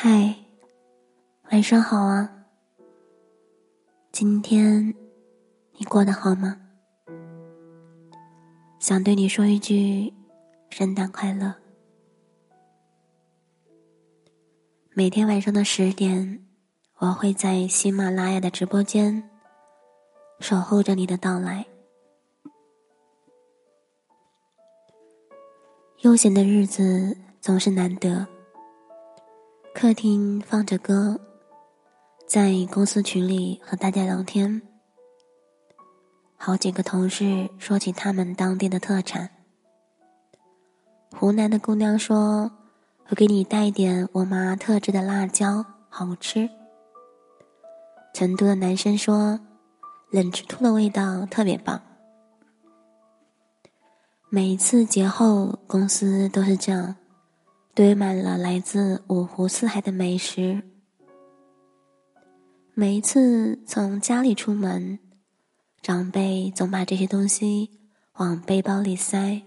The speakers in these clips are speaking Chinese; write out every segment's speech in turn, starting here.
嗨，晚上好啊！今天你过得好吗？想对你说一句，圣诞快乐。每天晚上的十点，我会在喜马拉雅的直播间守候着你的到来。悠闲的日子总是难得。客厅放着歌，在公司群里和大家聊天。好几个同事说起他们当地的特产。湖南的姑娘说：“我给你带点我妈特制的辣椒，好吃。”成都的男生说：“冷吃兔的味道特别棒。”每次节后，公司都是这样，堆满了来自五湖四海的美食。每一次从家里出门，长辈总把这些东西往背包里塞。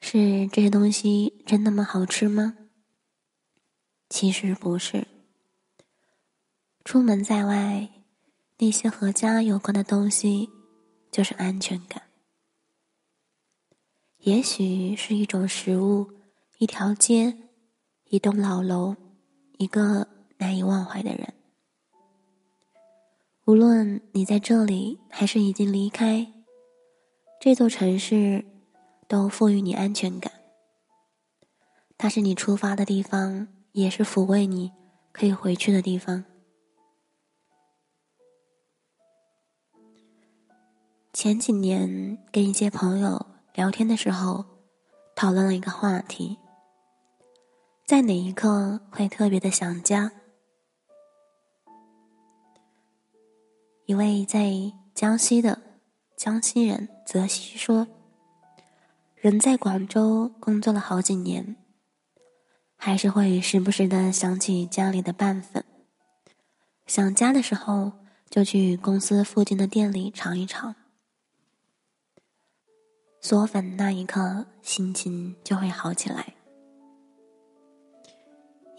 是这些东西真那么好吃吗？其实不是。出门在外，那些和家有关的东西，就是安全感。也许是一种食物，一条街，一栋老楼，一个难以忘怀的人。无论你在这里还是已经离开，这座城市都赋予你安全感。它是你出发的地方，也是抚慰你可以回去的地方。前几年跟一些朋友。聊天的时候，讨论了一个话题：在哪一刻会特别的想家？一位在江西的江西人泽西说：“人在广州工作了好几年，还是会时不时的想起家里的拌粉。想家的时候，就去公司附近的店里尝一尝。”嗦粉那一刻，心情就会好起来。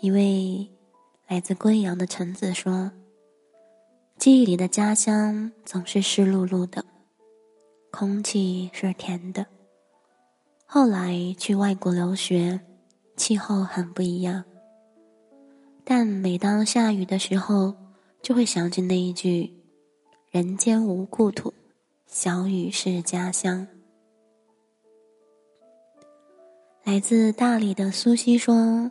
一位来自贵阳的橙子说：“记忆里的家乡总是湿漉漉的，空气是甜的。后来去外国留学，气候很不一样。但每当下雨的时候，就会想起那一句：‘人间无故土，小雨是家乡。’”来自大理的苏西说：“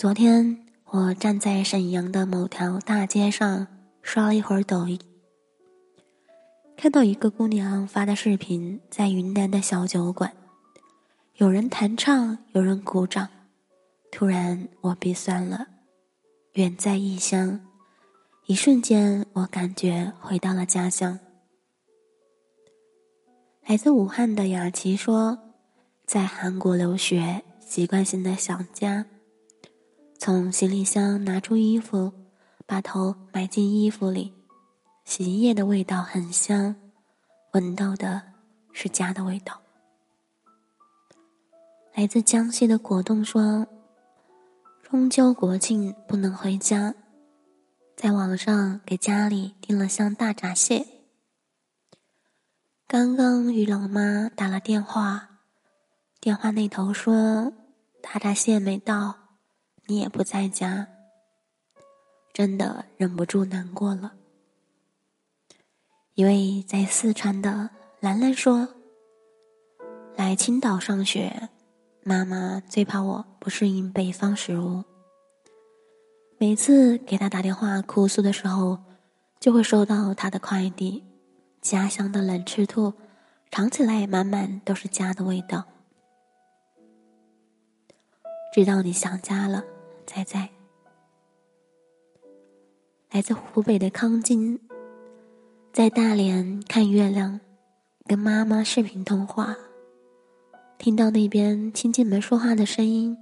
昨天我站在沈阳的某条大街上刷了一会儿抖音，看到一个姑娘发的视频，在云南的小酒馆，有人弹唱，有人鼓掌。突然我鼻酸了，远在异乡，一瞬间我感觉回到了家乡。”来自武汉的雅琪说。在韩国留学，习惯性的想家。从行李箱拿出衣服，把头埋进衣服里，洗衣液的味道很香，闻到的是家的味道。来自江西的果冻说：“中秋国庆不能回家，在网上给家里订了箱大闸蟹。刚刚与老妈打了电话。”电话那头说：“大闸蟹没到，你也不在家。”真的忍不住难过了。一位在四川的兰兰说：“来青岛上学，妈妈最怕我不适应北方食物。每次给她打电话哭诉的时候，就会收到她的快递，家乡的冷吃兔，尝起来满满都是家的味道。”知道你想家了，仔仔。来自湖北的康金，在大连看月亮，跟妈妈视频通话，听到那边亲戚们说话的声音，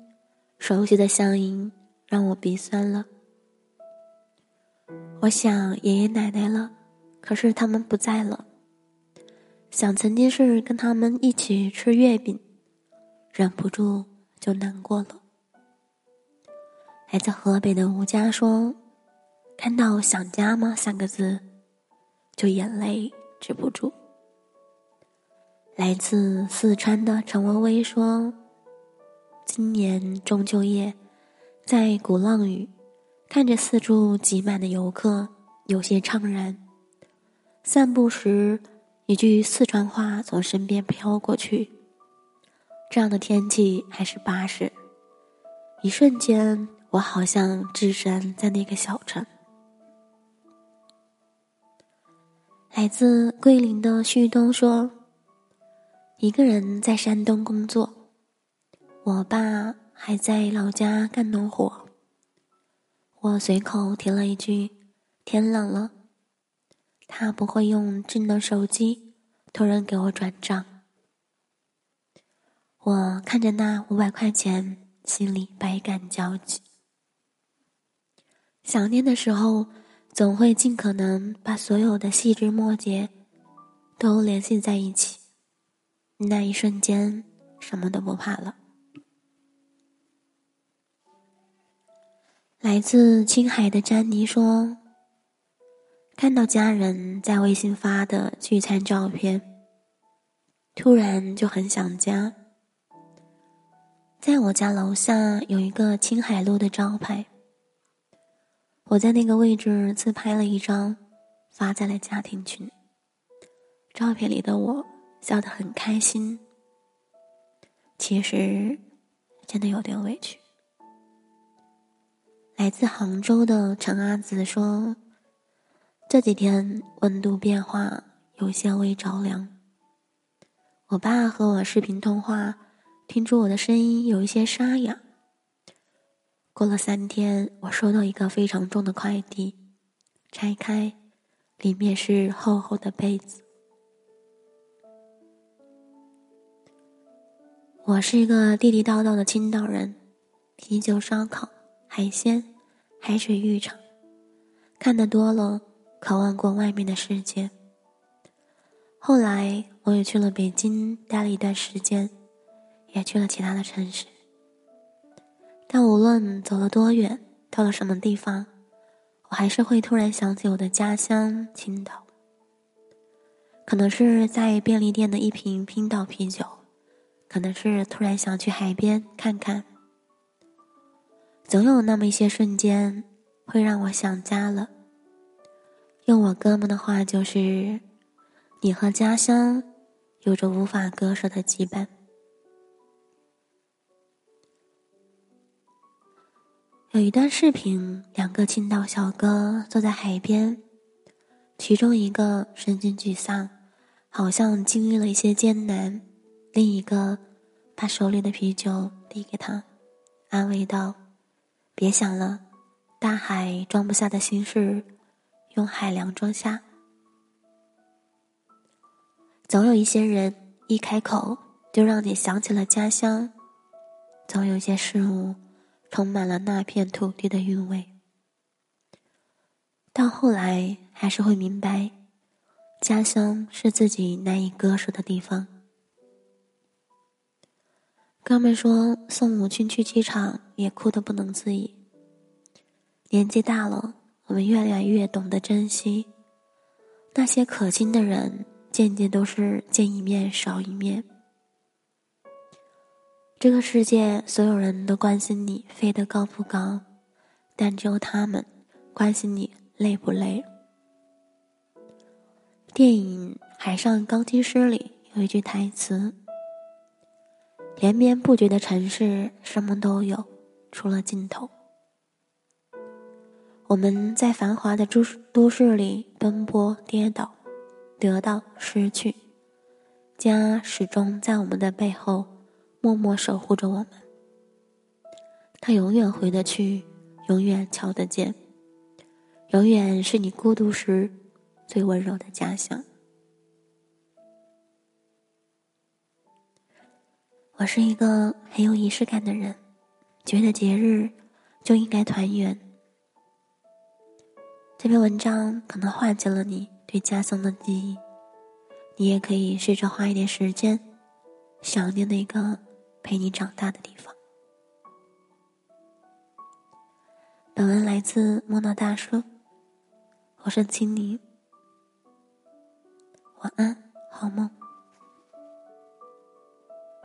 熟悉的乡音让我鼻酸了。我想爷爷奶奶了，可是他们不在了。想曾经是跟他们一起吃月饼，忍不住。就难过了。来自河北的吴佳说：“看到‘想家吗’三个字，就眼泪止不住。”来自四川的陈薇薇说：“今年中秋夜，在鼓浪屿，看着四处挤满的游客，有些怅然。散步时，一句四川话从身边飘过去。这样的天气还是巴适，一瞬间。”我好像置身在那个小城。来自桂林的旭东说：“一个人在山东工作，我爸还在老家干农活。我随口提了一句：‘天冷了。’他不会用智能手机，突然给我转账。我看着那五百块钱，心里百感交集。”想念的时候，总会尽可能把所有的细枝末节都联系在一起。那一瞬间，什么都不怕了。来自青海的詹妮说：“看到家人在微信发的聚餐照片，突然就很想家。在我家楼下有一个青海路的招牌。”我在那个位置自拍了一张，发在了家庭群。照片里的我笑得很开心，其实真的有点委屈。来自杭州的陈阿紫说：“这几天温度变化有些微着凉。我爸和我视频通话，听出我的声音有一些沙哑。”过了三天，我收到一个非常重的快递，拆开，里面是厚厚的被子。我是一个地地道道的青岛人，啤酒、烧烤、海鲜、海水浴场，看得多了，渴望过外面的世界。后来，我也去了北京待了一段时间，也去了其他的城市。但无论走了多远，到了什么地方，我还是会突然想起我的家乡青岛。可能是在便利店的一瓶冰岛啤酒，可能是突然想去海边看看。总有那么一些瞬间，会让我想家了。用我哥们的话就是：你和家乡有着无法割舍的羁绊。有一段视频，两个青岛小哥坐在海边，其中一个神情沮丧，好像经历了一些艰难；另一个把手里的啤酒递给他，安慰道：“别想了，大海装不下的心事，用海量装下。”总有一些人一开口就让你想起了家乡，总有些事物。充满了那片土地的韵味。到后来，还是会明白，家乡是自己难以割舍的地方。哥们说送母亲去机场，也哭得不能自已。年纪大了，我们越来越懂得珍惜那些可亲的人，渐渐都是见一面少一面。这个世界，所有人都关心你飞得高不高，但只有他们关心你累不累。电影《海上钢琴师》里有一句台词：“连绵不绝的城市，什么都有，除了尽头。”我们在繁华的都都市里奔波跌倒，得到失去，家始终在我们的背后。默默守护着我们，他永远回得去，永远瞧得见，永远是你孤独时最温柔的家乡。我是一个很有仪式感的人，觉得节日就应该团圆。这篇文章可能唤起了你对家乡的记忆，你也可以试着花一点时间，想念那个。陪你长大的地方。本文来自莫纳大叔，我是青柠，晚安，好梦。